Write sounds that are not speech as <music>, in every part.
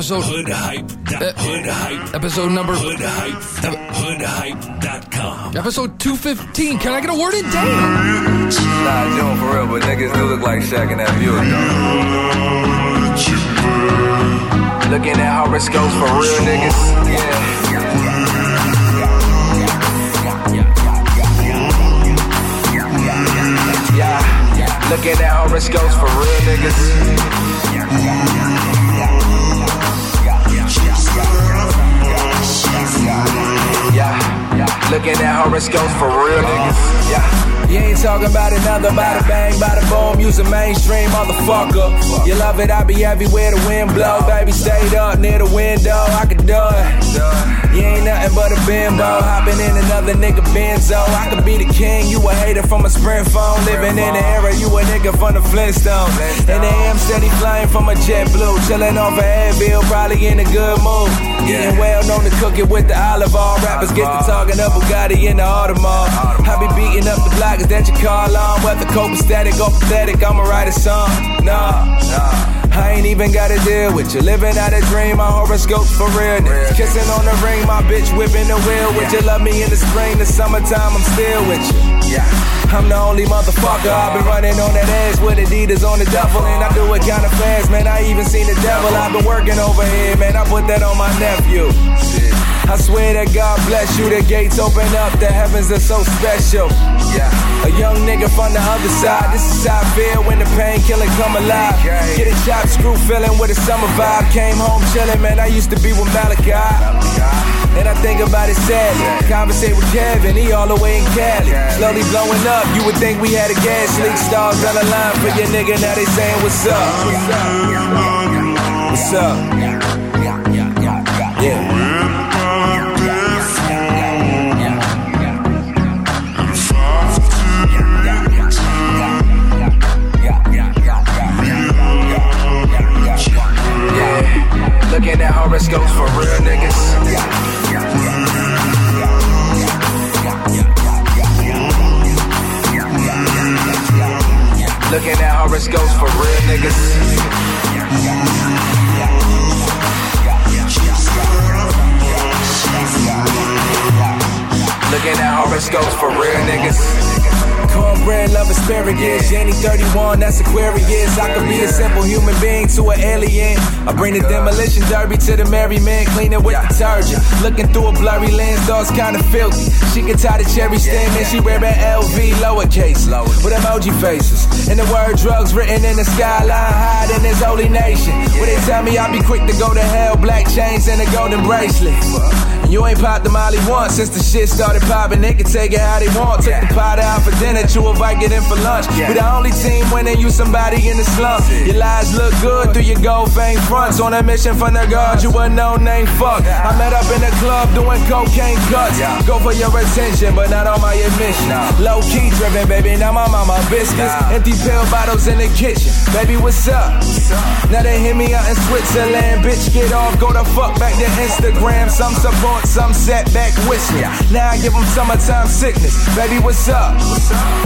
episode Hood hype. Uh, Hood hype. episode number Hood hype. Hoodhype.com. episode 215. Can I get a word in? Damn. Nah, Joe, for real, but niggas do look like Shaq in that Buick. Looking at horoscopes for real niggas, yeah. Yeah, looking at horoscopes for real niggas. Looking at horoscopes for real niggas. Yeah. You ain't talking about another, bada bang, bada boom. Use a mainstream motherfucker. You love it, I be everywhere the wind blow. Baby, stayed up near the window, I could do it. You ain't nothing but a bimbo. Hopping in another nigga benzo. I could be the king, you a hater from a sprint phone. Living in the era, you a nigga from the Flintstones. And they am steady flying from a jet blue. Chilling off a Advil, probably in a good mood. Getting well known to cook it with the olive oil. Rappers get to talking up Bugatti in the Audemars. I be beating up the block, is that your call on? Whether copacetic or pathetic, I'ma write a song. Nah, nah. I ain't even gotta deal with you. Living out a dream, my horoscopes for real. Kissing on the ring, my bitch whipping the wheel. Would you love me in the spring, the summertime? I'm still with you. Yeah. I'm the only motherfucker. I've been running on that ass with Adidas on the duffel, and I do it kinda fast, man. I even seen the devil. I've been working over here, man. I put that on my nephew. I swear that God bless you. The gates open up, the heavens are so special. Yeah. A young nigga from the other side. This is how I feel when the painkiller come alive. Get a chop screw feeling with a summer vibe. Came home chilling, man. I used to be with Malachi. And I think about it sadly. Conversate with Kevin, he all the way in Cali. Slowly blowing up, you would think we had a gas leak. Stars on the line for your nigga, now they saying what's up. What's up? Yeah. Yeah. Looking at horoscopes for real niggas. Looking at horoscopes for real niggas. Looking at horoscopes for real niggas. Cornbread, love asparagus. Jenny 31, that's Aquarius. I could be a simple human being to an alien. I bring the demolition derby to the merry man, clean it with detergent. Looking through a blurry lens, dogs kinda filthy. She can tie the cherry stem and she wear an LV lowercase with emoji faces. And the word drugs written in the skyline, hide in this holy nation. Where they tell me I'll be quick to go to hell, black chains and a golden bracelet. You ain't popped the molly once since the shit started popping. They can take it how they want. Take the pot out for dinner, chew a Viking in for lunch. We the only team winning, you somebody in the slum. Your lies look good through your gold fame fronts. On a mission from the guards, you a no name fuck. I met up in the club doing cocaine cuts. Go for your attention, but not on my admission. Low key driven, baby. Now my mama biscuits. Empty pill bottles in the kitchen. Baby, what's up? Now they hit me out in Switzerland. Bitch, get off, go the fuck back to Instagram. Some support, some setback whistling. Now I give them summertime sickness. Baby, what's up?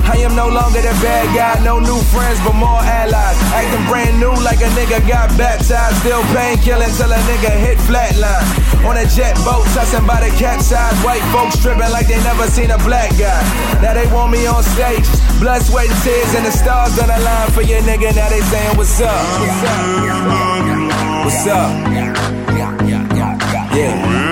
I am no longer the bad guy, no new friends, but more allies. Acting brand new like a nigga got baptized. Still painkilling till a nigga hit flatline. On a jet boat, tossing by the capsize. White folks tripping like they never seen a black guy. Now they want me on stage. Blood, sweat, and tears, and the stars on the line for your nigga. Now they saying, What's up? What's up? What's up? Yeah.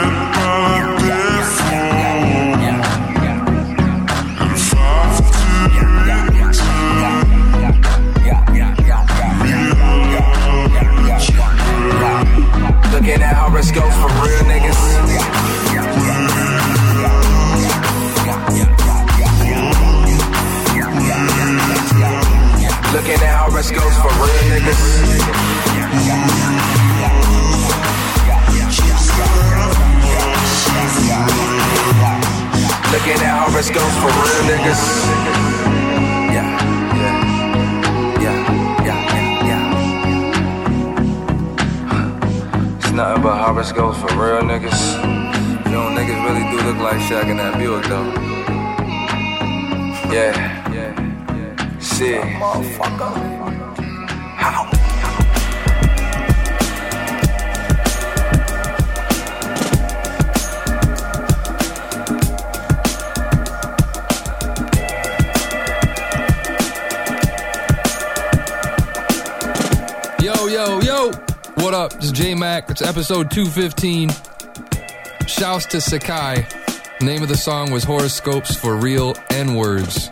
At horoscopes for real niggas. Looking at horoscopes for real niggas. Looking at horoscopes for real niggas. Nothing but horoscopes for real niggas. You know, niggas really do look like Shaq in that Buick, though. Yeah, yeah, yeah. Shit. Motherfucker. Up? It's JMack. It's episode 215. Shouts to Sikai. Name of the song was Horoscopes for Real N Words. <laughs>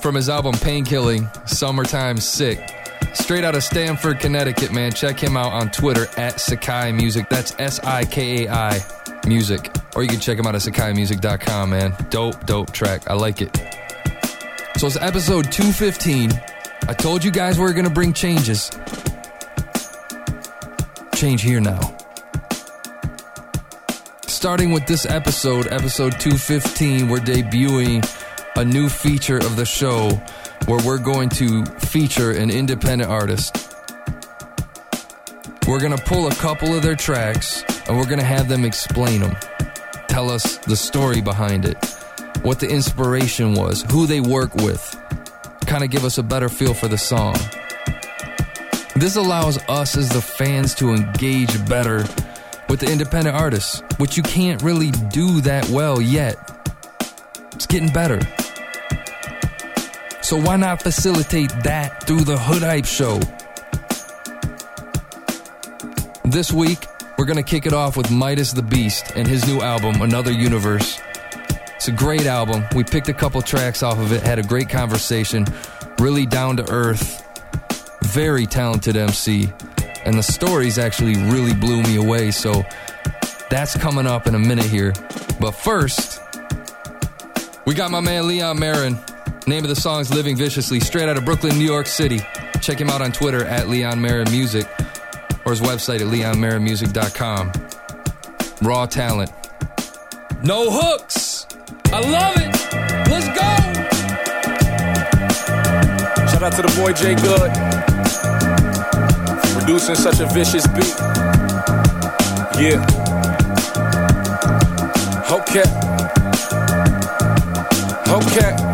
From his album Painkilling, Summertime Sick. Straight out of Stamford, Connecticut, man. Check him out on Twitter at Sikai Music. That's S I K A I Music. Or you can check him out at sikaimusic.com, man. Dope, dope track. I like it. So it's episode 215. I told you guys we are going to bring changes. Change here now. Starting with this episode, episode 215, we're debuting a new feature of the show where we're going to feature an independent artist. We're going to pull a couple of their tracks and we're going to have them explain them. Tell us the story behind it, what the inspiration was, who they work with, kind of give us a better feel for the song. This allows us as the fans to engage better with the independent artists, which you can't really do that well yet. It's getting better. So why not facilitate that through the Hood Hype Show? This week, we're going to kick it off with Midaz the Beast and his new album, Another Universe. It's a great album. We picked a couple tracks off of it, had a great conversation, really down to earth, very talented MC, and the stories actually really blew me away. So that's coming up in a minute here. But first, we got my man Leon Marin. Name of the song is Living Viciously, straight out of Brooklyn, New York City. Check him out on Twitter at Leon Marin Music or his website at leonmarinmusic.com. Raw talent. No hooks. I love it. Let's go. Shout out to the boy Jay Good. Producing such a vicious beat. Yeah. Okay. Okay.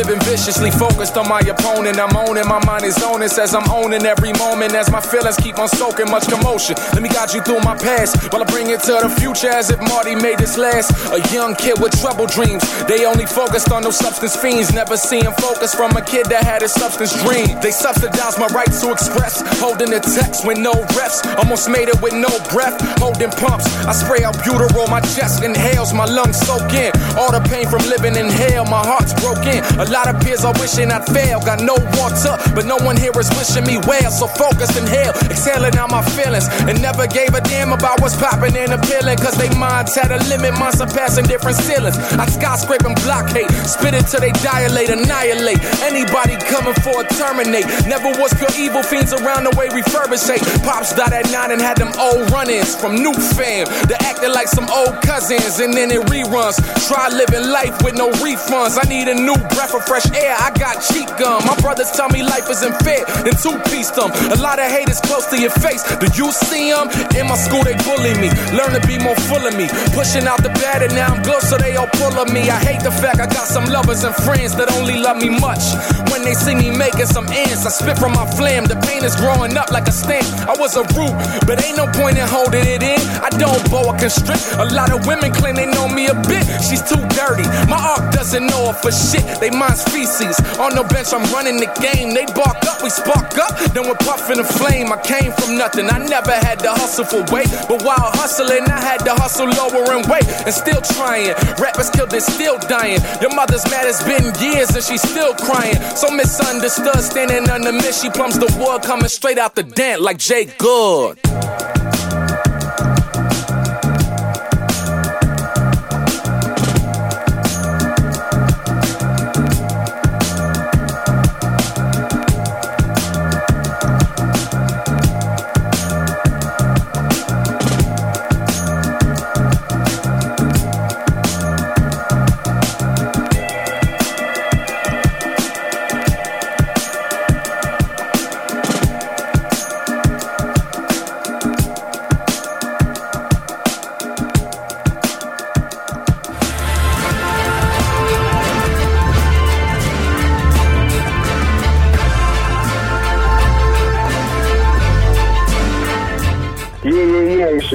Living viciously focused on my opponent. I'm owning, my mind is owning, says I'm owning every moment as my feelings keep on soaking much commotion. Let me guide you through my past while I bring it to the future as if Marty made this last. A young kid with trouble dreams. They only focused on those substance fiends, never seeing focus from a kid that had a substance dream. They subsidized my right to express, holding the text with no refs. Almost made it with no breath, holding pumps. I spray out butyrol, my chest inhales, my lungs soak in. All the pain from living in hell, my heart's broken. A lot of peers are wishing I'd fail. Got no water, but no one here is wishing me well. So focused in hell, exhaling out my feelings. And never gave a damn about what's popping and appealing. Cause they minds had a limit, mine surpassing different ceilings. I skyscraping blockade, spit it till they dilate, annihilate. Anybody coming for a terminate. Never was pure evil fiends around the way refurbish hate. Pops died at nine and had them old run ins from new fam. They acted like some old cousins and then it reruns. Try living life with no refunds. I need a new breath for fresh air, I got cheap gum. My brothers tell me life isn't fair, then two piece them. A lot of haters close to your face. Do you see them? In my school, they bully me. Learn to be more full of me. Pushing out the bad, and now I'm good, so they all pull of me. I hate the fact I got some lovers and friends that only love me much. When they see me making some ends, I spit from my phlegm. The pain is growing up like a stamp. I was a root, but ain't no point in holding it in. I don't boa constrict. A lot of women claim they know me a bit. She's too dirty. My art doesn't know her for shit. They feces. On the bench, I'm running the game. They bark up, we spark up. Then we're puffing a flame. I came from nothing. I never had to hustle for weight. But while hustling, I had to hustle lower in weight and still trying. Rappers killed and still dying. Your mother's mad, it's been years and she's still crying. So misunderstood, standing under me. She plums the wood coming straight out the dent like Jay Good.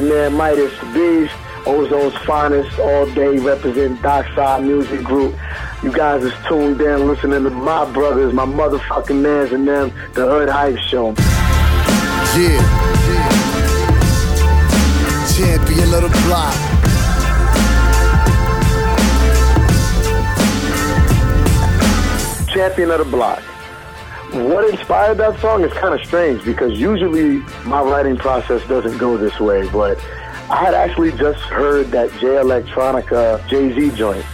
Midaz the Beast, Ozone's finest, all day represent Dockside Music Group. You guys is tuned in listening to my brothers, my motherfucking mans and them, the Hood Hype Show. Yeah. yeah. Champion of the block. Champion of the block. What inspired that song is kind of strange because usually my writing process doesn't go this way, but I had actually just heard that Jay Electronica Jay Z joint,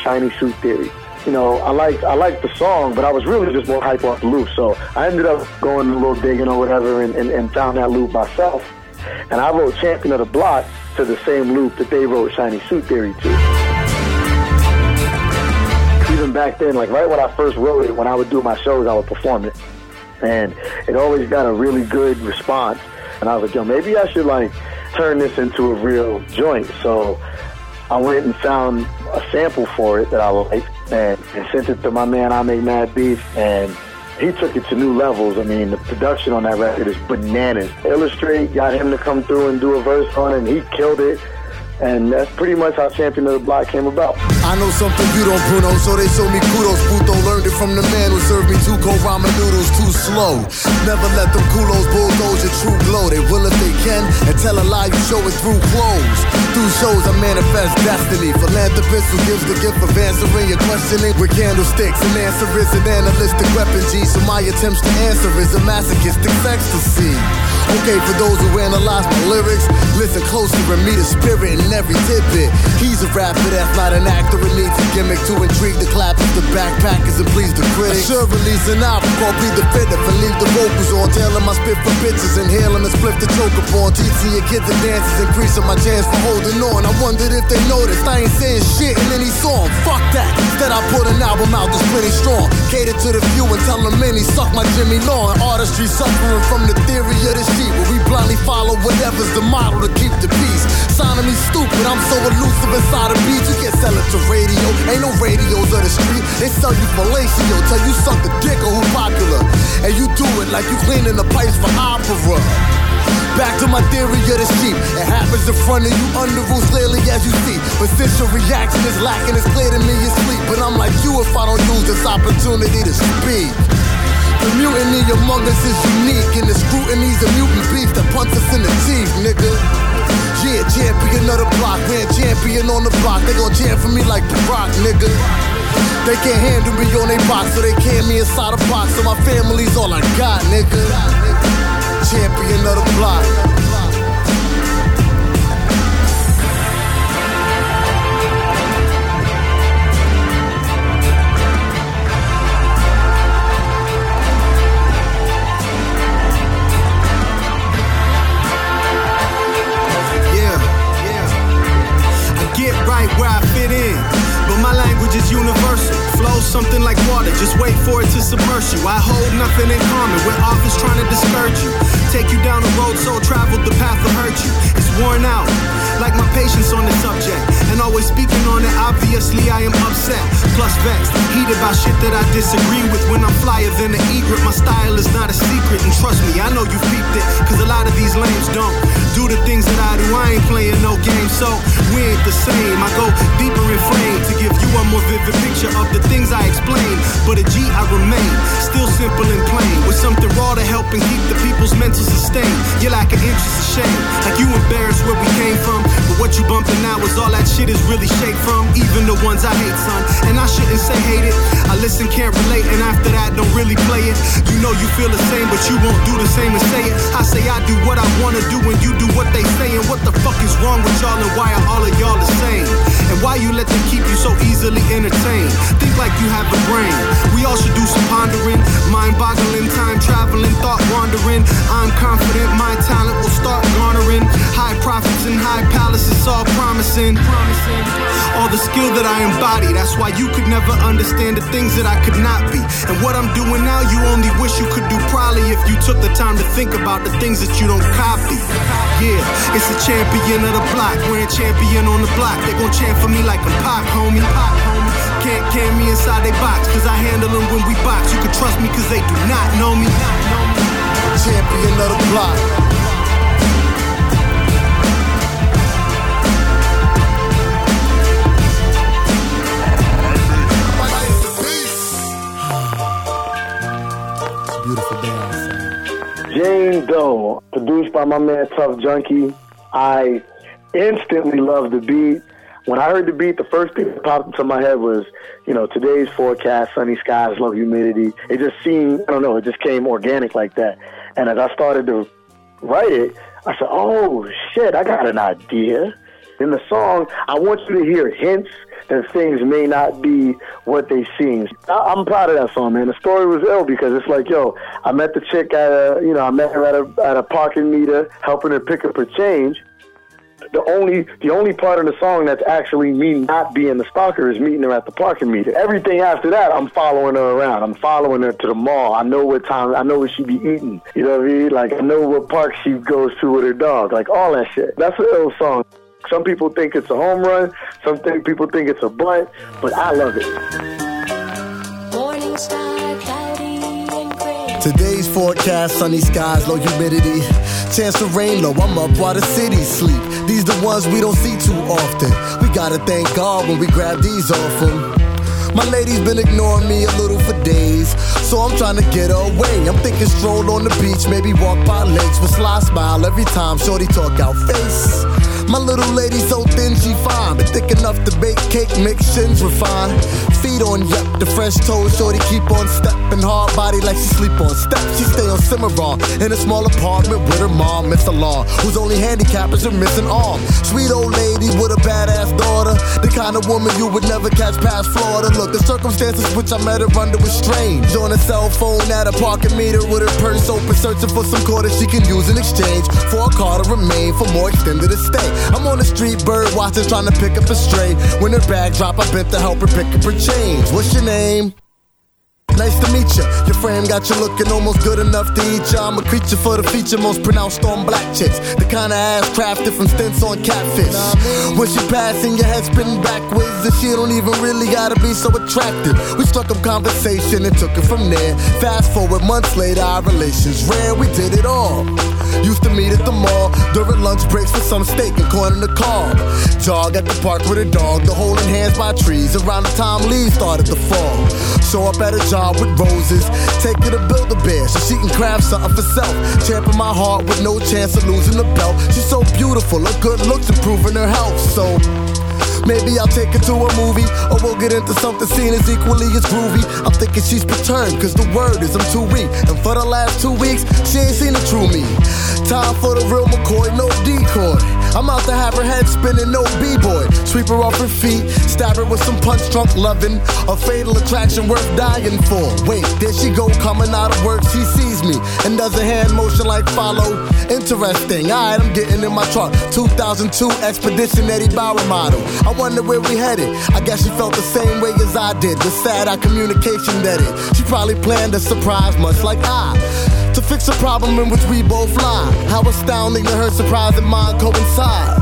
Shiny Suit Theory. You know, I like I liked the song, but I was really just more hype off the loop. So I ended up going a little digging or whatever and, and, and found that loop myself. And I wrote Champion of the Block to the same loop that they wrote Shiny Suit Theory to. Even back then, like right when I first wrote it, when I would do my shows, I would perform it. And it always got a really good response. And I was like, yo, maybe I should like turn this into a real joint. So I went and found a sample for it that I liked and, and sent it to my man I Make Mad Beats and he took it to new levels. I mean, the production on that record is bananas. Illustrate got him to come through and do a verse on it, and he killed it. And that's pretty much how Champion of the Block came about. I know something you don't, Bruno, so they show me kudos. Puto learned it from the man who served me two cold ramen noodles too slow. Never let them kulos bulldoze your true glow. They will if they can, and tell a lie you show it through clothes. Through shows I manifest destiny. Philanthropist who gives the gift of answering your questioning with candlesticks. An answer is an analytic weapon, G. So my attempts to answer is a masochistic ecstasy. Okay, for those who analyze my lyrics, listen closer and meet a spirit in every tidbit. He's a rapper that's not an actor and needs a gimmick to intrigue the clappers, the backpackers, and please the critics. I should release an album called Be the Fit and leave the vocals on. Tailing my spit for bitches, inhaling the split to choke upon. Teaching your kids the dances, increasing my chance for holding on. I wondered if they noticed I ain't saying shit in any song. Fuck that. Instead, I put an album out that's pretty strong. Cater to the few and tell them many suck my Jimmy Law. Artistry suffering from the theory of the sheep, where we blindly follow whatever's the model to keep the peace. Signing me stupid, I'm so elusive inside a beat. You can't sell it to radio, ain't no radios of the street. They sell you fellatio, tell you suck a dick or who popular. And you do it like you cleaning the pipes for opera. Back to my theory of the sheep. It happens in front of you under rules clearly as you see. But since your reaction is lacking, it's clear to me you sleep. But I'm like you if I don't use this opportunity to speak. The mutiny among us is unique, and the scrutiny's a mutant beef that punts us in the teeth, nigga. Yeah, champion of the block, man, champion on the block. They gon' jam for me like the rock, nigga. They can't handle me on they box, so they can me inside a box. So my family's all I got, nigga. Champion of the block. Yeah. Yeah. I get right where I fit in. But my language is universal. Flows something like water, just wait for it to submerge you. I hold nothing in common with authors trying to discourage you. Take you down a road so traveled, the path will hurt you. It's worn out, like my patience on the subject. And always speaking on it, obviously I am upset. Plus vexed, heated by shit that I disagree with. When I'm flyer than an egret, my style is not a secret. And trust me, I know you peeped it, cause a lot of these lames don't do the things that I do. I ain't playing no game, so we ain't the same. I go deeper in frame to give you a more vivid picture of the things I explain. But a G, I remain still simple and plain, with something raw to help and keep the people's mental sustained. You're like an interest of shame, like you embarrassed where we came from. But what you bumping now is all that shit is really shaped from. Even the ones I hate, son. And I shouldn't say hate it. I listen, can't relate, and after that, don't really play it. You know you feel the same, but you won't do the same and say it. I say I do what I wanna do, and you do what they say. And what the fuck is wrong with y'all, and why are all of y'all the same? And why you let them keep you so easily entertained? Think like you have a brain. We all should do some pondering, mind boggling, time traveling, thought wandering. I'm confident my talent will start garnering high profits and high palaces, all promising. All the skill that I embody, that's why you could never understand the things that I could not be. And what I'm doing now, you only wish you could do probably if you took the time to think about the things that you don't copy. Yeah, it's a champion of the block, wearing champion on the block. They gon' chant for me like I'm pop, homie. Pop, homie can't can me inside they box, cause I handle them when we box. You can trust me cause they do not know me. Champion of the block. Beautiful. Jane Doe, produced by my man Tough Junkie. I instantly love the beat. When I heard the beat, the first thing that popped into my head was, you know, today's forecast, sunny skies, low humidity. It just seemed, I don't know, it just came organic like that. And as I started to write it, I said, oh shit, I got an idea. In the song, I want you to hear hints that things may not be what they seem. I, am proud of that song, man. The story was ill because it's like, yo, I met the chick at a, you know, I met her at a at a parking meter, helping her pick up her change. The only the only part of the song that's actually me not being the stalker is meeting her at the parking meter. Everything after that, I'm following her around. I'm following her to the mall. I know what time. I know what she be eating. You know what I mean? Like I know what park she goes to with her dog. Like all that shit. That's an ill song. Some people think it's a home run. Some think people think it's a bunt, but I love it. Today's forecast, sunny skies, low humidity. Chance of rain low, I'm up while the city sleep. These the ones we don't see too often. We gotta thank God when we grab these off them. My lady's been ignoring me a little for days, so I'm trying to get away. I'm thinking stroll on the beach, maybe walk by lakes with sly smile every time shorty talk out face. My little lady so thin she fine, but thick enough to bake cake, mix shins refine. Feet on yep, the fresh toes, shorty keep on stepping hard body like she sleep on steps. She stay on Cimarron in a small apartment with her mom, Miss Law, whose only handicap is her missing arm. Sweet old lady with a badass daughter, the kind of woman you would never catch past Florida. Look, the circumstances which I met her under was strange. On a cell phone at a parking meter with her purse open, searching for some quarters she can use in exchange for a car to remain for more extended stay. I'm on the street, bird watching, trying to pick up a stray. When her bag drop, I bent to help her pick up her What's your name? Nice to meet ya. Your frame got you looking almost good enough to eat ya. I'm a creature for the feature, most pronounced on black chicks. The kind of ass crafted from stints on catfish. When she passing, your head spinning backwards, and she don't even really gotta be so attractive. We struck up conversation and took it from there. Fast forward months later, our relations rare. We did it all. Used to meet at the mall during lunch breaks for some steak and corn in the car. Jog at the park with a dog, the holding hands by trees. Around the time leaves started to fall. Show up at a job with roses. Take her to build a bear so she can craft something for self. Champion my heart with no chance of losing the belt. She's so beautiful, her good looks improving her health. So Maybe I'll take her to a movie, or we'll get into something seen as equally as groovy. I'm thinking she's perturbed, cause the word is I'm too weak. And for the last two weeks, she ain't seen the true me. Time for the real McCoy, no decoy. I'm out to have her head spinning, no b-boy. Sweep her off her feet, stab her with some punch drunk loving. A fatal attraction worth dying for. Wait, there she go, coming out of work, she sees me and does a hand motion like follow. Interesting, alright, I'm getting in my truck. 2002 Expedition Eddie Bauer model. I wonder where we headed. I guess she felt the same way as I did. With sad, our communication deaded. She probably planned a surprise, much like I to fix a problem in which we both lie. How astounding that her surprise and mine coincide.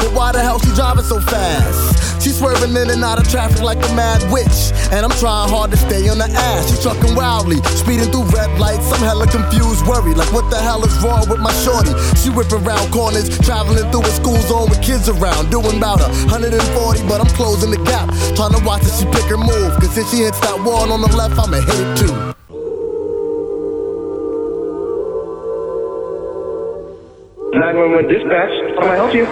But why the hell she driving so fast? She swerving in and out of traffic like a mad witch. And I'm trying hard to stay on the ass. She trucking wildly, speeding through red lights. I'm hella confused, worried. Like, what the hell is wrong with my shorty? She whipping around corners, traveling through a school zone with kids around. Doing about 140, but I'm closing the gap. Trying to watch as she pick her move. Cause if she hits that wall on the left, I'ma hit it too. 911 dispatch. How can I help you?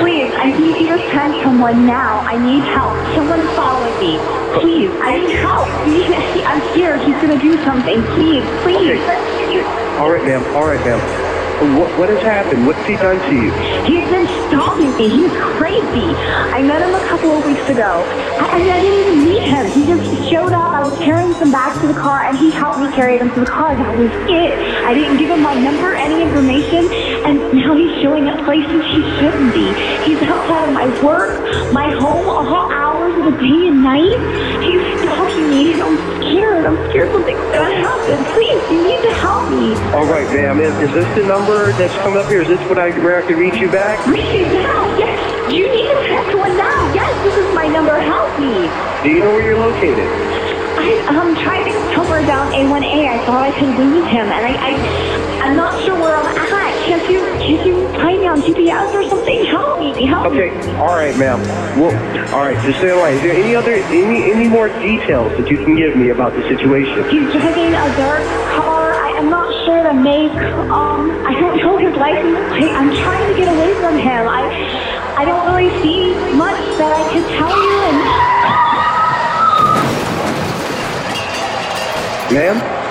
Please, I need you to send someone now. I need help. Someone's following me. Please, I need help. <laughs> I'm scared. He's going to do something. Please, please. Okay. All right, ma'am. All right, ma'am. What, what has happened? What's he done to you? He's been stalking me. He's crazy. I met him a couple of weeks ago. I, I didn't even meet him. He just showed up. I was carrying some bags to the car, and he helped me carry them to the car. That was it. I didn't give him my number, any information, and now he's showing up places he shouldn't be. He's outside of my work, my home, all hours of the day and night. He's me, I'm scared. I'm scared something's gonna happen. Please, you need to help me. All right, ma'am. Is, is this the number that's coming up here? Is this what I, where I can reach you back? Reach me now, yes. You need to text one now. Yes, this is my number. Help me. Do you know where you're located? I, um, I'm trying to somewhere down A1A. I thought I could lose him, and I, I, I'm not sure where find me on GPS or something? Help me. Help Okay. me. All right, ma'am. Well, all right. Just stay line. Is there any other, any, any more details that you can give me about the situation? He's driving a dark car. I, am not sure the make. Um, I don't know his license plate. I'm trying to get away from him. I, I don't really see much that I can tell you. And ma'am.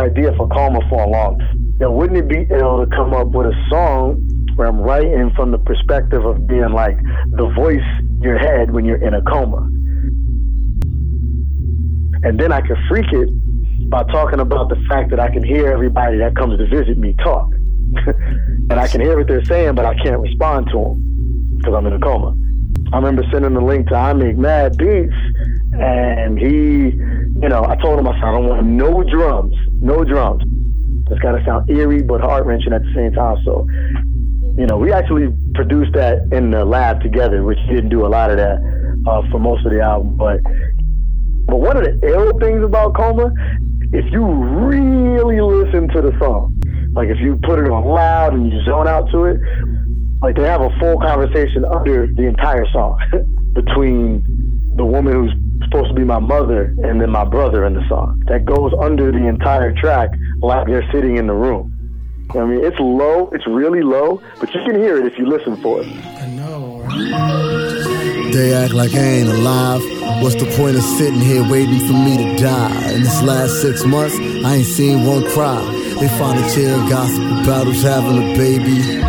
Idea for Coma for a long Now, wouldn't it be ill to come up with a song where I'm writing from the perspective of being like the voice your head when you're in a coma? And then I can freak it by talking about the fact that I can hear everybody that comes to visit me talk. <laughs> and I can hear what they're saying, but I can't respond to them because I'm in a coma. I remember sending the link to I Make Mad Beats, and he you know, I told him, I said, I don't want no drums, no drums. It's got to sound eerie but heart wrenching at the same time. So, you know, we actually produced that in the lab together, which didn't do a lot of that uh, for most of the album. But, but one of the ill things about Coma, if you really listen to the song, like if you put it on loud and you zone out to it, like they have a full conversation under the entire song <laughs> between the woman who's supposed to be my mother and then my brother in the song. That goes under the entire track like they're sitting in the room. I mean, it's low, it's really low, but you can hear it if you listen for it. I know. They act like I ain't alive. What's the point of sitting here waiting for me to die? In this last six months, I ain't seen one cry. They find a chair gospel about who's having a baby.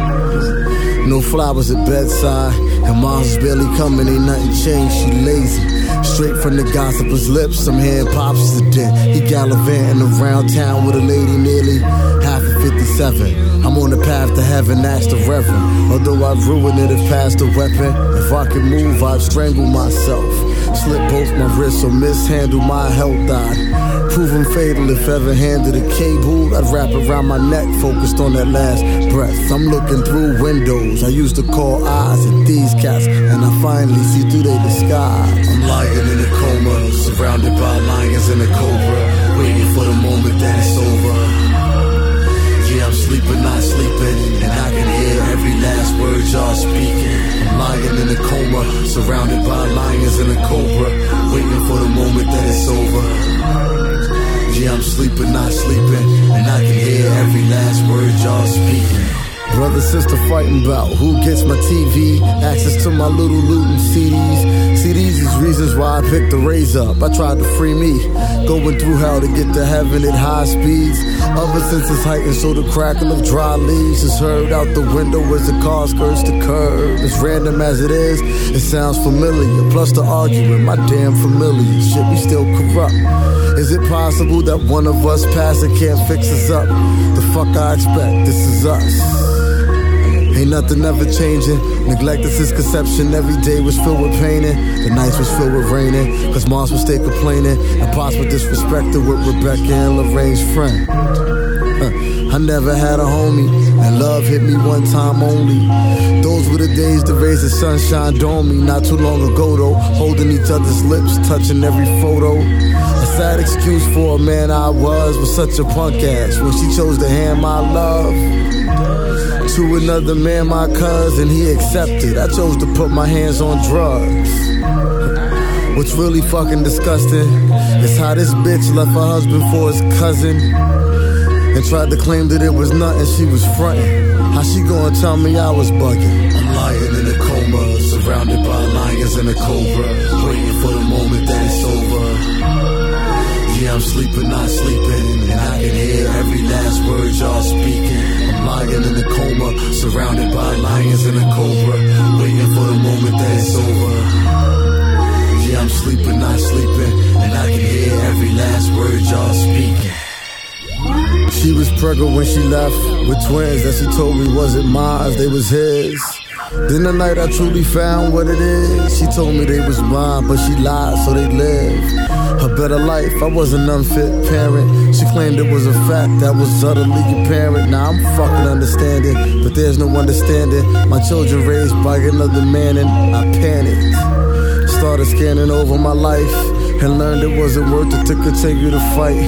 No flowers at bedside, and mom's barely coming, ain't nothing changed, she lazy. Straight from the gossiper's lips, I'm hearing pops the dent. He gallivanting around town with a lady nearly half of 57. I'm on the path to heaven, that's the reverend. Although I'd ruin it if past a weapon. If I could move, I'd strangle myself. Slip both my wrists or mishandle my health. I'd prove fatal if ever handed a cable. I'd wrap around my neck, focused on that last breath. I'm looking through windows. I used to call eyes at these cats, and I finally see through their disguise. I'm lying in a coma, surrounded by lions and a cobra, waiting for the moment that it's over. Yeah, I'm sleeping, not sleeping, and I can hear every last word y'all speaking. Lying in a coma, surrounded by lions and a cobra, waiting for the moment that it's over. Yeah, I'm sleeping, not sleeping, and I can hear every last word y'all speaking. Brother, sister fighting about who gets my TV, access to my little looting CDs. CDs is reasons why I picked the raise up. I tried to free me, going through hell to get to heaven at high speeds. Other senses heightened, so the crackle of dry leaves is heard out the window as the car skirts the curb. As random as it is, it sounds familiar. Plus the arguing, my damn familiar. Shit, we still corrupt. Is it possible that one of us past can't fix us up? The fuck I expect, this is us. Ain't nothing ever changing. Neglected since conception. Every day was filled with painting. The nights was filled with raining. Cause moms would stay complaining. And pops were disrespected with Rebecca and Lorraine's friend. I never had a homie, and love hit me one time only. Those were the days the rays of sunshine on me. Not too long ago though, holding each other's lips, touching every photo. A sad excuse for a man I was, was such a punk ass when she chose to hand my love to another man, my cousin, he accepted. I chose to put my hands on drugs. What's really fucking disgusting is how this bitch left her husband for his cousin and tried to claim that it was nothing, she was fronting. How she gonna tell me I was bugging? I'm lying in a coma, surrounded by lions and a cobra, waiting for the moment that it's over. Yeah, I'm sleeping, not sleeping, and I can hear every last word y'all speaking. Lying in a coma, surrounded by lions and a cobra, waiting for the moment that it's over. Yeah, I'm sleeping, not sleeping, and I can hear every last word y'all speaking. She was pregnant when she left with twins that she told me wasn't mine, they was his. Then the night I truly found what it is, she told me they was mine, but she lied so they live a better life. I was an unfit parent. She claimed it was a fact that was utterly apparent. Now I'm fucking understanding, but there's no understanding. My children raised by another man, and I panicked. Started scanning over my life and learned it wasn't worth it to continue to fight.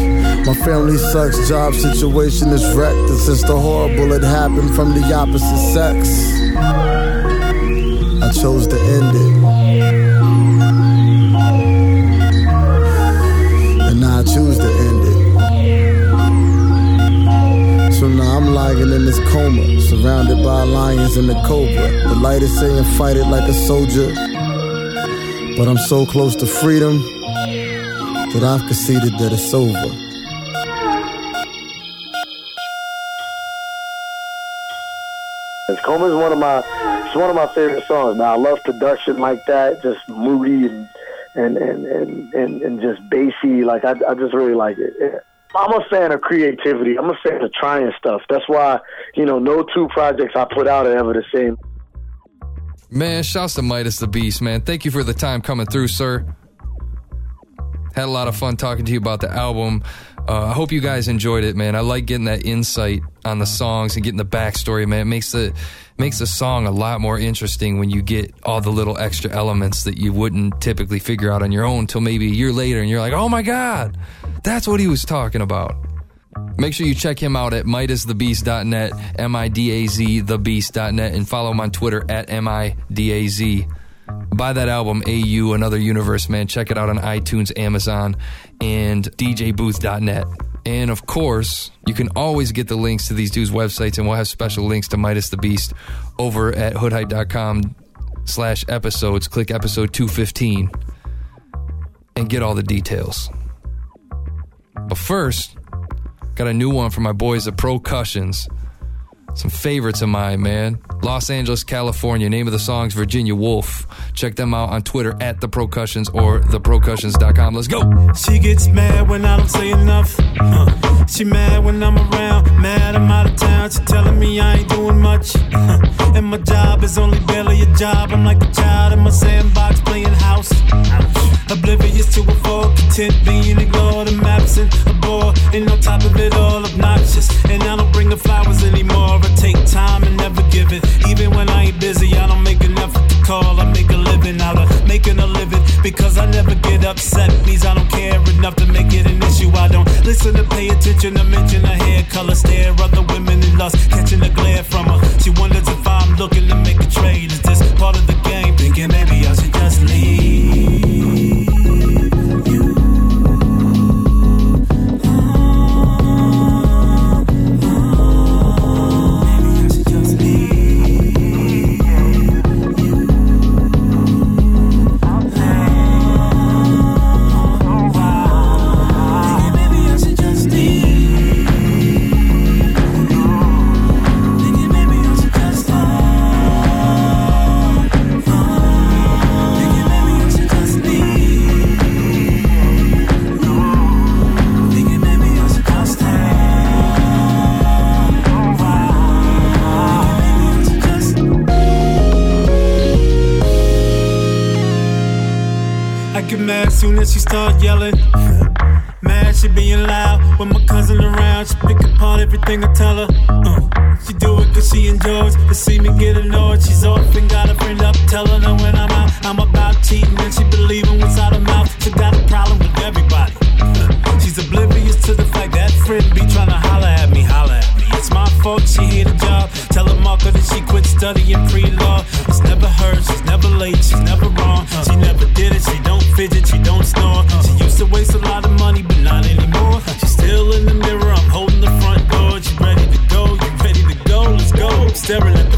My family sucks, job situation is wrecked, and since the horrible had happened from the opposite sex, chose to end it. And now I choose to end it. So now I'm lying in this coma, surrounded by lions and the cobra. The light is saying fight it like a soldier. But I'm so close to freedom that I've conceded that it's over. Coma is one of my it's one of my favorite songs. Now I love production like that, just moody and and and and and, and just bassy. Like I I just really like it. I'm a fan of creativity. I'm a fan of trying stuff. That's why you know no two projects I put out are ever the same. Man, shouts to Midaz the Beast, man. Thank you for the time coming through, sir. Had a lot of fun talking to you about the album. Uh, I hope you guys enjoyed it, man. I like getting that insight on the songs and getting the backstory, man. It makes the makes the song a lot more interesting when you get all the little extra elements that you wouldn't typically figure out on your own until maybe a year later, and you're like, "Oh my god, that's what he was talking about." Make sure you check him out at MidazTheBeast.net, M I D A Z, thebeast.net, and follow him on Twitter at M I D A Z. Buy that album, AU, Another Universe, man. Check it out on iTunes, Amazon, and DJBooth.net. And of course, you can always get the links to these dudes' websites, and we'll have special links to Midaz the Beast over at hoodhype.com slash episodes. Click episode 215 and get all the details. But first, got a new one for my boys at Procussions. Some favorites of mine, man. Los Angeles, California. Name of the song's Virginia Wolf. Check them out on Twitter at the Procussions or theprocussions.com. Let's go. She gets mad when I don't say enough. Uh, she mad when I'm around. Mad I'm out of town. She telling me I ain't doing much. Uh, and my job is only barely a job. I'm like a child in my sandbox playing house. Oblivious to a fall, content being ignored. I'm absent, a bore, and on top of it all, obnoxious. And I don't bring the flowers anymore. I take time and never give it. Even when I ain't busy, I don't make an effort to call. I make a living out of making a living because I never get upset. Means I don't care enough to make it an issue. I don't listen to pay attention to mention her hair color. Stare other women in lust, catching the glare from her. She wonders if I'm looking to make a trade. Is this part of the game? Soon as she start yelling. <laughs> Mad she being loud when my cousin around. She pick apart everything I tell her. Uh, she do it cause she enjoys to see me get annoyed. She's often got a friend up telling her when I'm out, I'm about cheating. And she believing what's out her mouth. She got a problem with everybody. Uh, <laughs> she's oblivious to the fact that friend be trying to holler at me, holler at me. It's my fault she hit a job. Tell her Marco that she quit studying pre-law. It's never her, she's never late, she's never wrong. She never did it, she fidget, she don't snore. She used to waste a lot of money, but not anymore. She's still in the mirror, I'm holding the front door. She ready to go, you ready to go? Let's go. Staring at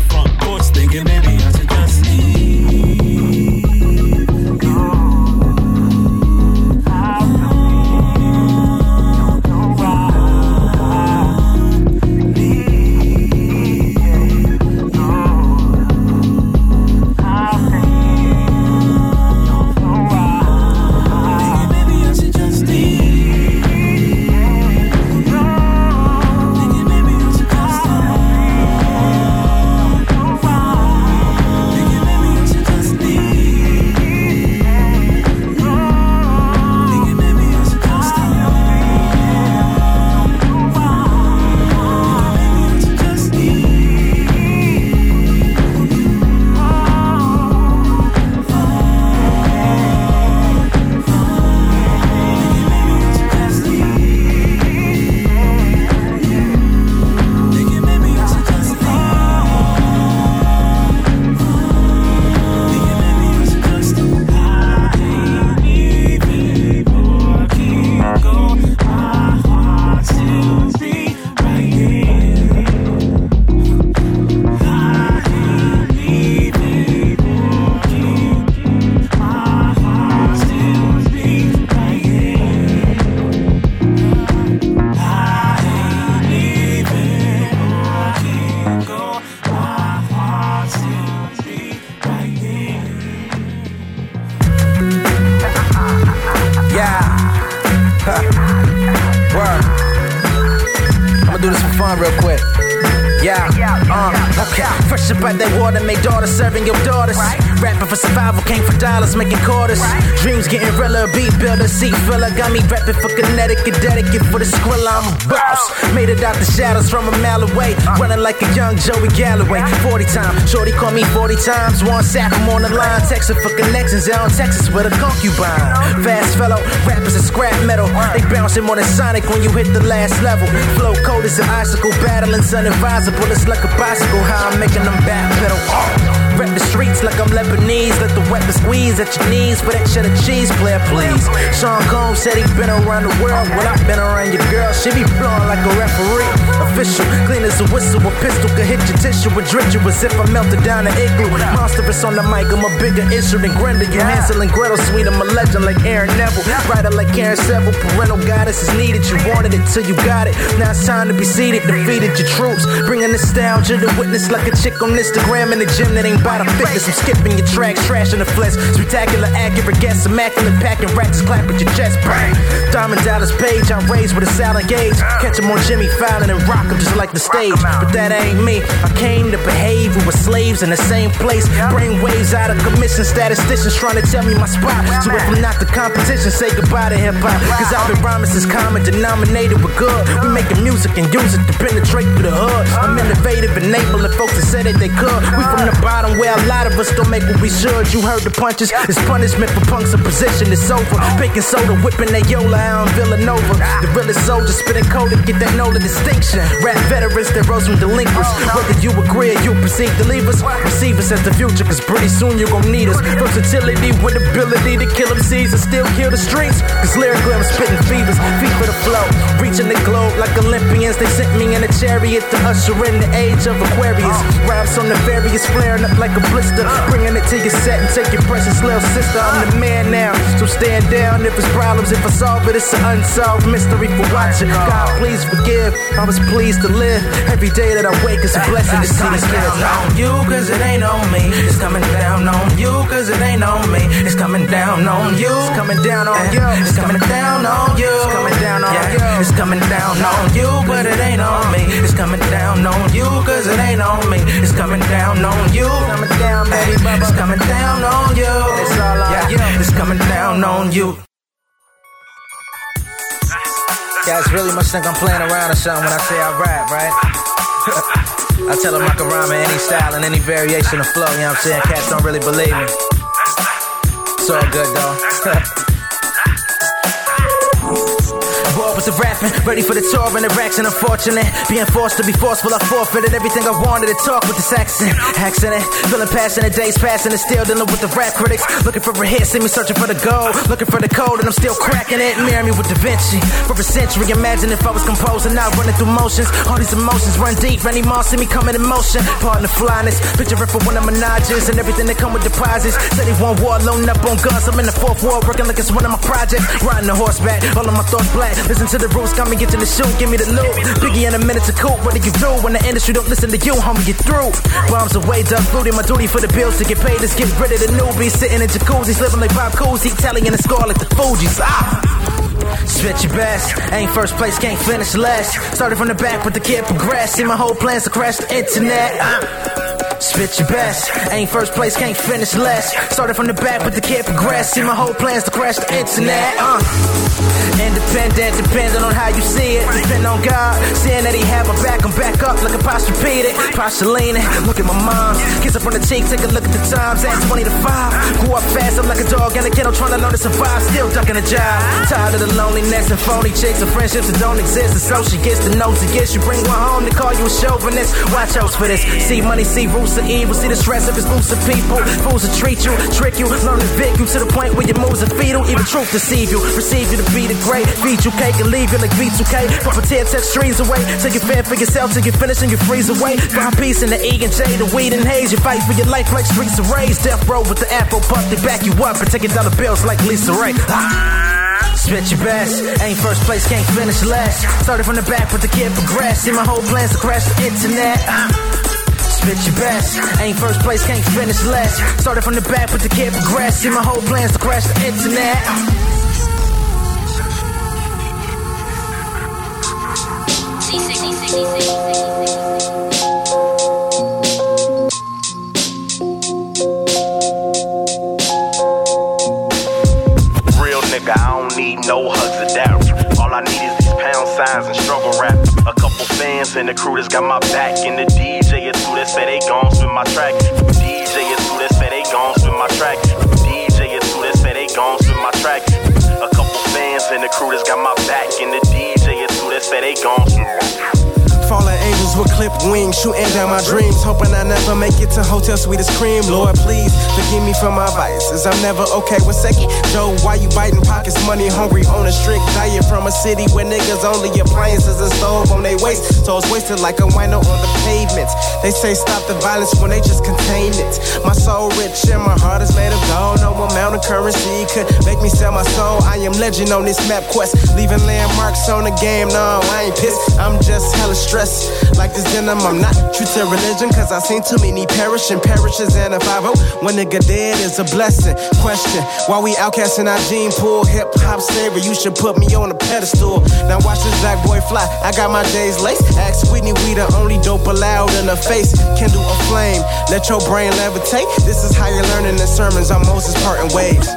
rapping for Connecticut, dedicate for the squilla. I'm a boss. Made it out the shadows from a mile away. Running like a young Joey Galloway. 40 times, Shorty call me 40 times. One sack, I'm on the line. Texting for connections down Texas with a concubine. Fast fellow, rappers are scrap metal. They bouncing more than Sonic when you hit the last level. Flow code is an icicle, battling unadvisable bullets like a bicycle, how I'm making them backpedal. Rep the streets like I'm Lebanese. Let the weapon squeeze at your knees for that cheddar cheese, player, please. Sean Combs said he been around the world. Well, I've been around your girl. She be blowing like a referee. Official, clean as a whistle. A pistol could hit your tissue and drench you as if I melted down an igloo. Monstrous on the mic. I'm a bigger issue than Grendel. You Hansel and Gretel, sweet. I'm a legend like Aaron Neville. Writer like Karen Seville. Parental guidance is needed. You wanted it till you got it. Now it's time to be seated. Defeated your troops. Bringing nostalgia to witness like a chick on Instagram in the gym that ain't about a fitness. I'm skipping your tracks, trashing the flesh. Spectacular, accurate guess, immaculate packing racks, clap at your chest, bang. Diamond Dallas page, I raise with a silent gauge. Catch him on Jimmy Fallon and rock him just like the stage. But that ain't me. I came to behave with slaves in the same place. Brain waves out of commission, statisticians trying to tell me my spot. So if I'm not the competition, say goodbye to hip hop. Cause I've been rhyming since common denominated with good. We making music and use it to penetrate through the hood. I'm innovative, enabling folks that said that they could. We from the bottom where a lot of us don't make what we should. You heard the punches. It's punishment for punks in position. It's over. Baking soda, whipping that Yola out in Villanova. The realest soldiers spitting code to get that NOLA distinction. Rap veterans that rose from delinquents. Whether you agree or you perceive to leave us, receive us as the future. Cause pretty soon you gon' need us. Versatility with ability to kill them seeds and still kill the streets. Cause lyrically I'm spitting fevers. Feet for the flow. Reaching the globe like Olympians. They sent me in a chariot to usher in the age of Aquarius. Raps on the various flaring up like a blister. Bringing it to your set and take your precious little sister. I'm the man now, so stand down if it's problems. If I solve it, it's an unsolved mystery for watching. God, please forgive. I was pleased to live. Every day that I wake is a blessing to see this kid. on you, cause it ain't on me. It's coming down on you, cause it ain't on me. It's coming down on you. It's coming down on you. It's coming down on you. It's coming down on you. It's coming down on you, but it ain't on me. It's coming down on you, cause it ain't on me. It's coming down on you. Coming down, baby, bubba. It's coming down on you. It's all on yeah, you. It's coming down on you. Guys really must think I'm playing around or something when I say I rap, right? <laughs> I tell them I can rhyme in any style and any variation of flow, you know what I'm saying? Cats don't really believe me. It's all good though. <laughs> With the rapping, ready for the tour and the racks and unfortunate. Being forced to be forceful, I forfeited everything I wanted to talk with this accent. It, feeling passionate, days passing and still dealing with the rap critics. Looking for a hit, see me searching for the gold. Looking for the code and I'm still cracking it. Mirror me with Da Vinci. For a century, imagine if I was composing, not running through motions. All these emotions run deep, Randy Moss see me coming in motion. Pardon the flyness, picture it for one of my Menages and everything that come with deposits. Said he want war, loading up on guns. I'm in the fourth wall, working like it's one of my projects. Riding the horseback, all of my thoughts black. Listen to the rules, got me get to the shoot, give me the loot. Biggie in a minute to cool, what do you do when the industry don't listen to you, homie? Get through. Bombs away, dug booty, my duty for the bills to get paid. Let's get rid of the newbies, sitting in jacuzzis, living like Bob Cousy, Italian and score like the Fugees. Ah! Spit your best, ain't first place, can't finish last. Started from the back, but the kid progressed. See my whole plans to crash the internet. Ah! Spit your best, ain't first place, can't finish less. Started from the back, but the kid progressed. See my whole plans to crash the internet. Uh. Independent, depending on how you see it. Depend on God, seeing that He have my back, I'm back up like a Posturepedic. Postulating, look at my mom. Kiss up on the cheek, take a look at the times. At 20 to 5, grew up fast, I'm like a dog in a kennel trying to learn to survive. Still ducking a job. Tired of the loneliness and phony chicks and friendships that don't exist. And so she gets the notes get you bring one home to call you a chauvinist. Watch out for this. See money, see roots of evil. See the stress of exclusive people. Fools will treat you, trick you, learn to vic you to the point where your moves are fetal. Even truth deceive you, receive you to be the great. Feed you cake and leave you like V2K. But pretend text streams away. Take your fan for yourself till you finish and you freeze away. Find peace in the E and J, the weed and haze. You fight for your life like streets of rays. Death row with the afro puff, they back you up and taking dollar bills like Lisa Ray. Ah. Spit your best, ain't first place, can't finish last. Started from the back, but the kid progressed. See my whole plans to crash the internet. Spit your best, ain't first place, can't finish last. Started from the back, but the kid progressed. See my whole plans to crash the internet. Real nigga, I don't need no signs and struggle rap. A couple fans and the crew that's got my back. And the DJ is who that say they gon' spin my track. DJ is who that say they gon' spin my track. DJ is who that say they gon' spin my track. A couple fans and the crew that's got my back. And the DJ is who that say they gon' spin my track. Fallen angels with clipped wings, shooting down my dreams. Hoping I never make it to hotel sweet as cream. Lord, please forgive me for my vices. I'm never okay with second. Joe, why you biting pockets? Money hungry on a strict diet from a city where niggas only appliances and stove on their waist. So it's wasted like a wino on the pavement. They say stop the violence when they just contain it. My soul rich and my heart is made of gold. No amount of currency could make me sell my soul. I am legend on this map quest, leaving landmarks on the game. No, I ain't pissed. I'm just hella stressed. Like this denim, I'm not true to religion, cause I seen too many perishing parishes and a 5 One nigga dead is a blessing. Question, why we outcasting our gene pool? Hip hop slavery, you should put me on a pedestal. Now watch this black boy fly. I got my days laced. Ask Whitney, we the only dope allowed in the face. Kindle a flame, let your brain levitate. This is how you're learning the sermons on Moses parting waves.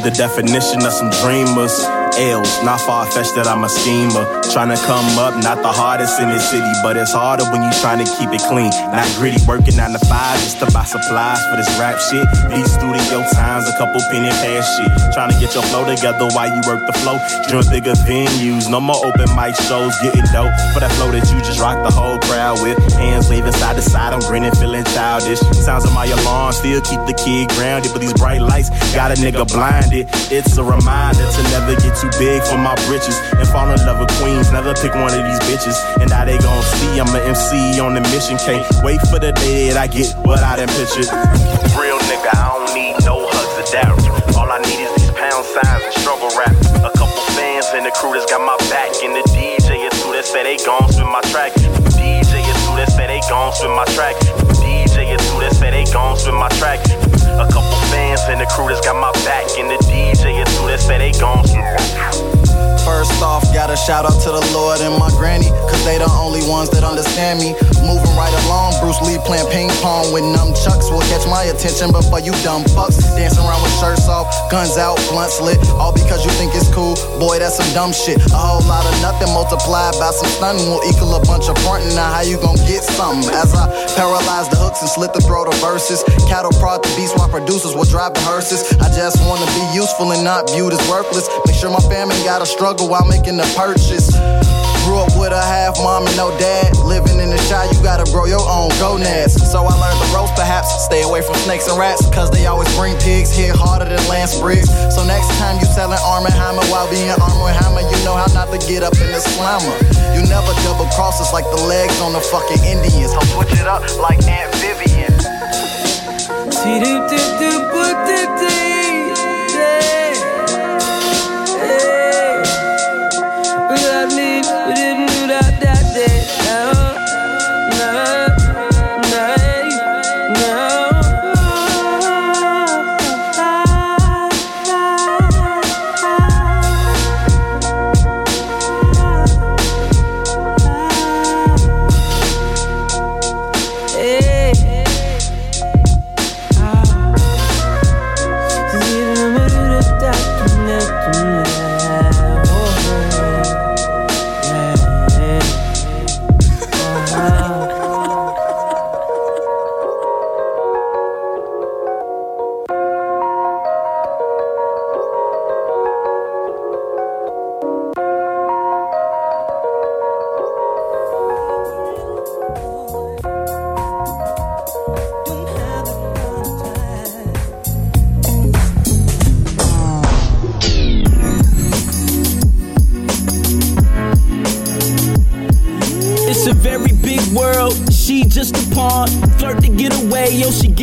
The definition of some dreamers. L's, not far fetched that I'm a schemer. Trying to come up, not the hardest in this city, but it's harder when you trying to keep it clean. Not gritty, working nine to five just to buy supplies for this rap shit. These studio times, a couple penny pass shit. Trying to get your flow together while you work the flow. Dream bigger venues, no more open mic shows. Getting dope for that flow that you just rock the whole crowd with. Hands waving side to side, I'm grinning, feeling childish. Sounds of my alarm still keep the kid grounded, but these bright lights got a nigga blinded. It's a reminder to never get too big for my britches and fall in love with queens. Never pick one of these bitches, and now they gon' see I'm an MC on the mission. Can't wait for the day that I get what I done pictured. Real nigga, I don't need no hugs or dowry. All I need is these pound signs and struggle rap. A couple fans and the crew that's got my back, and the DJ is who that say they gon' spin my track. DJ is who that say they gon' spin my track. DJ is who that say they gon' spin my track. A couple fans and the crew that's got my back, shout out to the Lord and my granny, cause they the only ones that understand me. Moving right along, Bruce Lee playing ping pong with nunchucks will catch my attention before you dumb fucks. Dancing around with shirts off, guns out, blunts lit, all because you think it's cool. Boy, that's some dumb shit. A whole lot of nothing multiplied by some stunning will equal a bunch of frontin'. Now, how you gon' get something? As I paralyze the hooks and slit the throat of verses, cattle prod the beats while producers will drive the hearses. I just wanna be useful and not viewed as worthless. Make sure my family got a struggle while making the purchase. Grew up with a half mom and no dad. Living in the shy, you gotta grow your own gonads. So I learned the ropes, perhaps. Stay away from snakes and rats, cause they always bring pigs. Hit harder than Lance Briggs. So next time you selling Arm and Hammer while being Arm and Hammer, you know how not to get up in the slammer. You never double cross us like the legs on the fucking Indians. I'll switch it up like Aunt Vivian.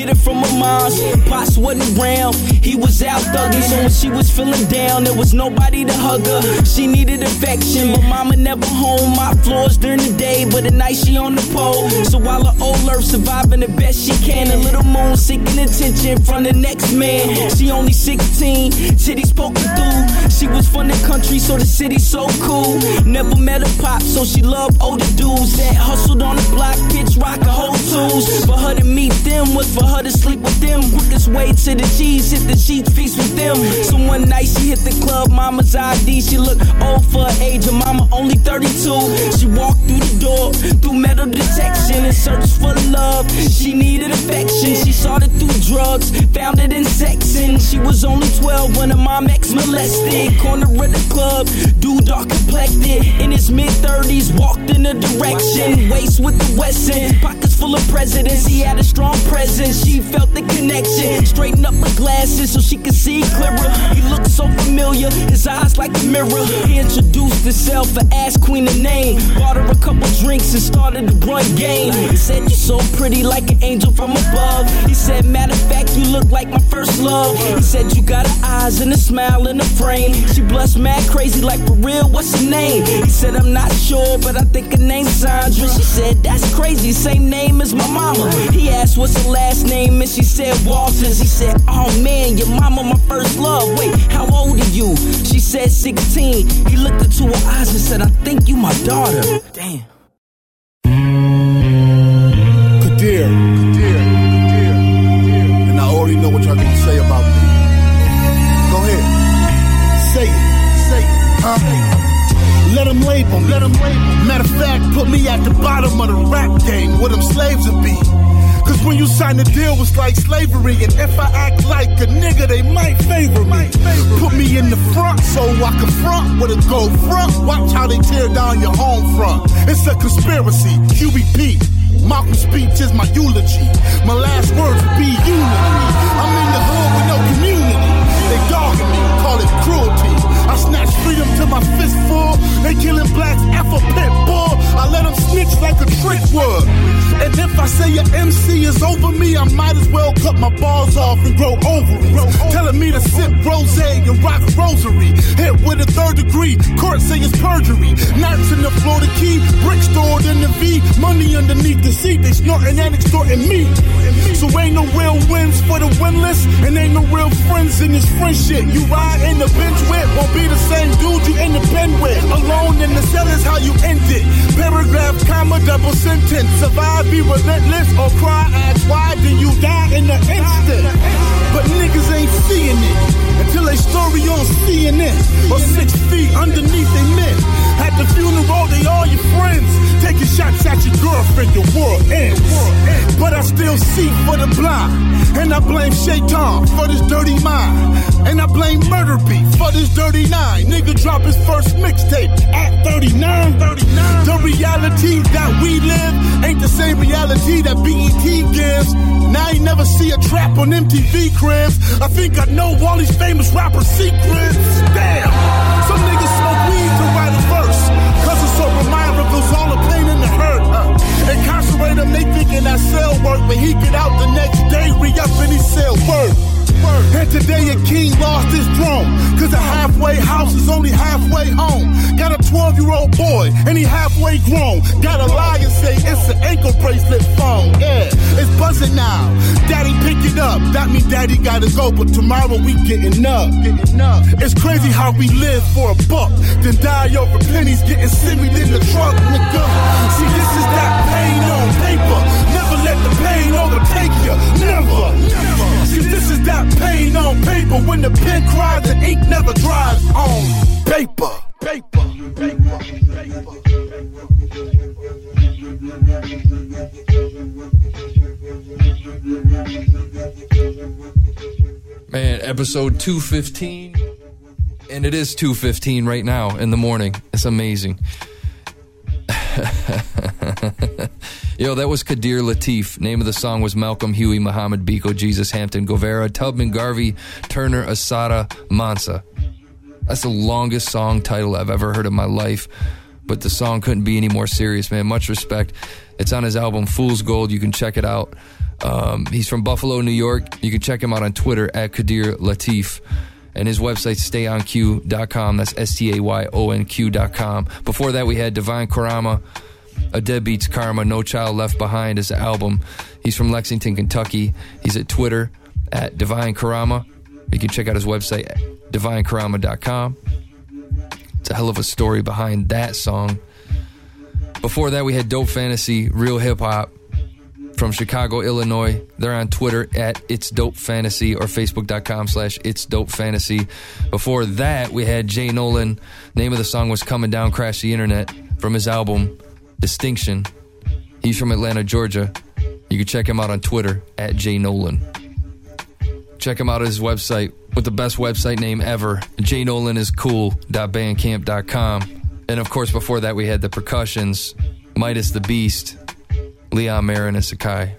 Get it from her mom's. Pops wasn't around, he was out thugging. So when she was feeling down, there was nobody to hug her. She needed affection, but mama never home. My floors during the day, but at night she on the pole. So while her old surviving the best she can, a little moon seeking attention from the next man. She only 16, titties poking through. She was from the country, so the city so cool. Never met a pop, so she loved older dudes that hustled on the block, pitch rock and whole tools. For her to meet them was for her to sleep with them. Quickest way to the cheese, hit the sheets, feast with them. So one night she hit the club, mama's ID. She looked old for her age, her mama only 32. She walked through the door, through metal detection, and searched for love. She needed affection. She sought it through drugs, found it in sex, and she was only 12 when her mom ex molested. Corner of the club, dude dark complected, in his mid 30s, walked in a direction. Waist with the Wesson, full of presidents. He had a strong presence. She felt the connection. Straighten up her glasses so she could see clearer. He looked so familiar, his eyes like a mirror. He introduced himself and asked Queen a name. Bought her a couple drinks and started the brunt game. He said, You're so pretty like an angel from above. He said, Matter of fact, you look like my first love. He said, You got eyes and a smile in a frame. She blushed mad crazy, like for real, what's her name? He said, I'm not sure, but I think her name's Sandra. She said, That's crazy, same name as my mama. He asked, What's her last name? And she said, Walters. He said, Oh man, your mama, my first love. Wait, how old are you? She said, 16. He looked into her eyes and said, I think you my daughter. Damn. Kadir, Kadir, Kadir, and I already know what y'all gonna say about me. Go ahead, say it, say it? Let them label me. Let them label. Matter of fact, put me at the bottom of the rap game where them slaves would be. Cause when you sign the deal, it's like slavery. And if I act like a nigga, they might favor me. Put me in the front so I can front with a gold front. Watch how they tear down your home front. It's a conspiracy, QBP. Malcolm's speech is my eulogy. My last words will be unity. I'm in the hood with no community. They dogging me, call it cruelty. Snatch freedom to my fist full. They killing blacks, F a pit bull. I let them snitch like a trick would. And if I say your MC is over me, I might as well cut my balls off and grow ovaries. Telling me to sip rose and rock rosary. Hit with a third degree, court say it's perjury. Knots in the Florida key, brick stored in the V. Money underneath the seat, they snorting and extorting me. So ain't no real wins for the winless, and ain't no real friends in this friendship. You ride in the bench with, Cell is how you end it. Paragraph, comma, double sentence. Survive, be relentless, or cry, ask why, then you die in the instant. But niggas ain't seeing it until they story on CNN or six feet underneath they men. At the funeral, they all your friends. Taking shots at your girlfriend, your world ends. But I still see for the blind. And I blame Shaitan for this dirty mind. And I blame Murder Beat for this dirty nine. Nigga drop his first mixtape at 39. 39. The reality that we live ain't the same reality that BET gives. Now you never see a trap on MTV cribs. I think I know all these famous rapper secrets. Damn. Some Incarcerate they thinking that cell work. But he get out the next day, re up and he sell word. And today a king lost his throne. Cause a halfway house is only halfway home. Got a 12 year old boy and he halfway grown. Gotta lie and say it's an ankle bracelet phone. Yeah, it's buzzing now. Daddy pick it up. That mean daddy gotta go, but tomorrow we getting up. Getting up. It's crazy how we live for a buck. Then die over pennies getting simmied in the trunk, nigga. See, this is that pain on paper. Never let the pain overtake you. Never. Never. See, this is that pain on paper. When the pen cries, the ink never dries on paper. Paper. Paper. Man, episode 215. And it is 215 right now in the morning. It's amazing. <laughs> Yo, that was Kadir Latif. Name of the song was Malcolm Huey, Muhammad Biko, Jesus Hampton, Guevara, Tubman Garvey, Turner, Assata, Mansa. That's the longest song title I've ever heard in my life, but the song couldn't be any more serious, man. Much respect. It's on his album Fool's Gold. You can check it out. Um, he's from Buffalo, New York. You can check him out on Twitter at Kadir Latif. And his website, stayonq.com. That's S T A Y O N Q.com. Before that, we had Divine Karama, A Deadbeat's Karma, No Child Left Behind is the album. He's from Lexington, Kentucky. He's at Twitter at Divine Karama. You can check out his website, divinekarama.com. It's a hell of a story behind that song. Before that, we had Dope Fantasy, Real Hip Hop from Chicago, Illinois. They're on Twitter at It's Dope Fantasy or Facebook.com slash It's Dope Fantasy. Before that, we had Jay Nolan. Name of the song was Coming Down, Crash the Internet from his album Distinction. He's from Atlanta, Georgia. You can check him out on Twitter at Jay Nolan. Check him out at his website with the best website name ever, jnolaniscool.bandcamp.com. And of course, before that, we had the percussions, Midaz the Beast, Leon Marin, and Sikai.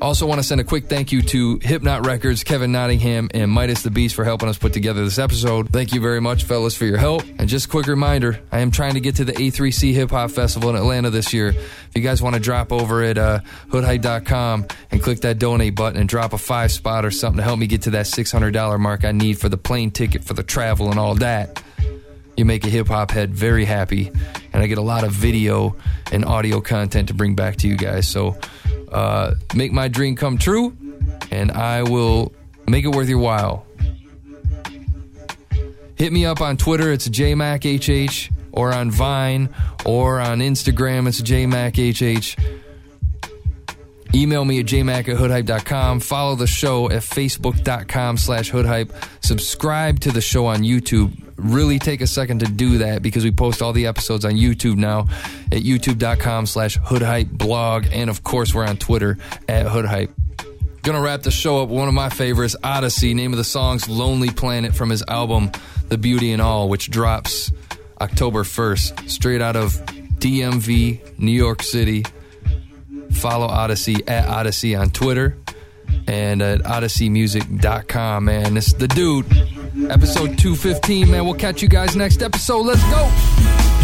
Also, want to send a quick thank you to HiPNOTT Records, Kevin Nottingham, and Midaz the Beast for helping us put together this episode. Thank you very much, fellas, for your help. And just a quick reminder I am trying to get to the A3C Hip Hop Festival in Atlanta this year. If you guys want to drop over at uh, hoodhype.com and click that donate button and drop a five spot or something to help me get to that $600 mark I need for the plane ticket, for the travel, and all that you make a hip hop head very happy, and I get a lot of video and audio content to bring back to you guys. So uh, make my dream come true, and I will make it worth your while. Hit me up on Twitter, it's JMackHH, or on Vine, or on Instagram, it's JMackHH. Email me at jmac at hoodhype.com. Follow the show at facebook.com slash hoodhype. Subscribe to the show on YouTube. Really take a second to do that because we post all the episodes on YouTube now at youtube.com slash hoodhype blog. And of course, we're on Twitter at hoodhype. Gonna wrap the show up one of my favorites, Oddisee. Name of the song's Lonely Planet from his album The Beauty and All, which drops October 1st, straight out of DMV, New York City. Follow Oddisee at Oddisee on Twitter and at odysseymusic.com, man. This is the dude. Episode 215, man. We'll catch you guys next episode. Let's go.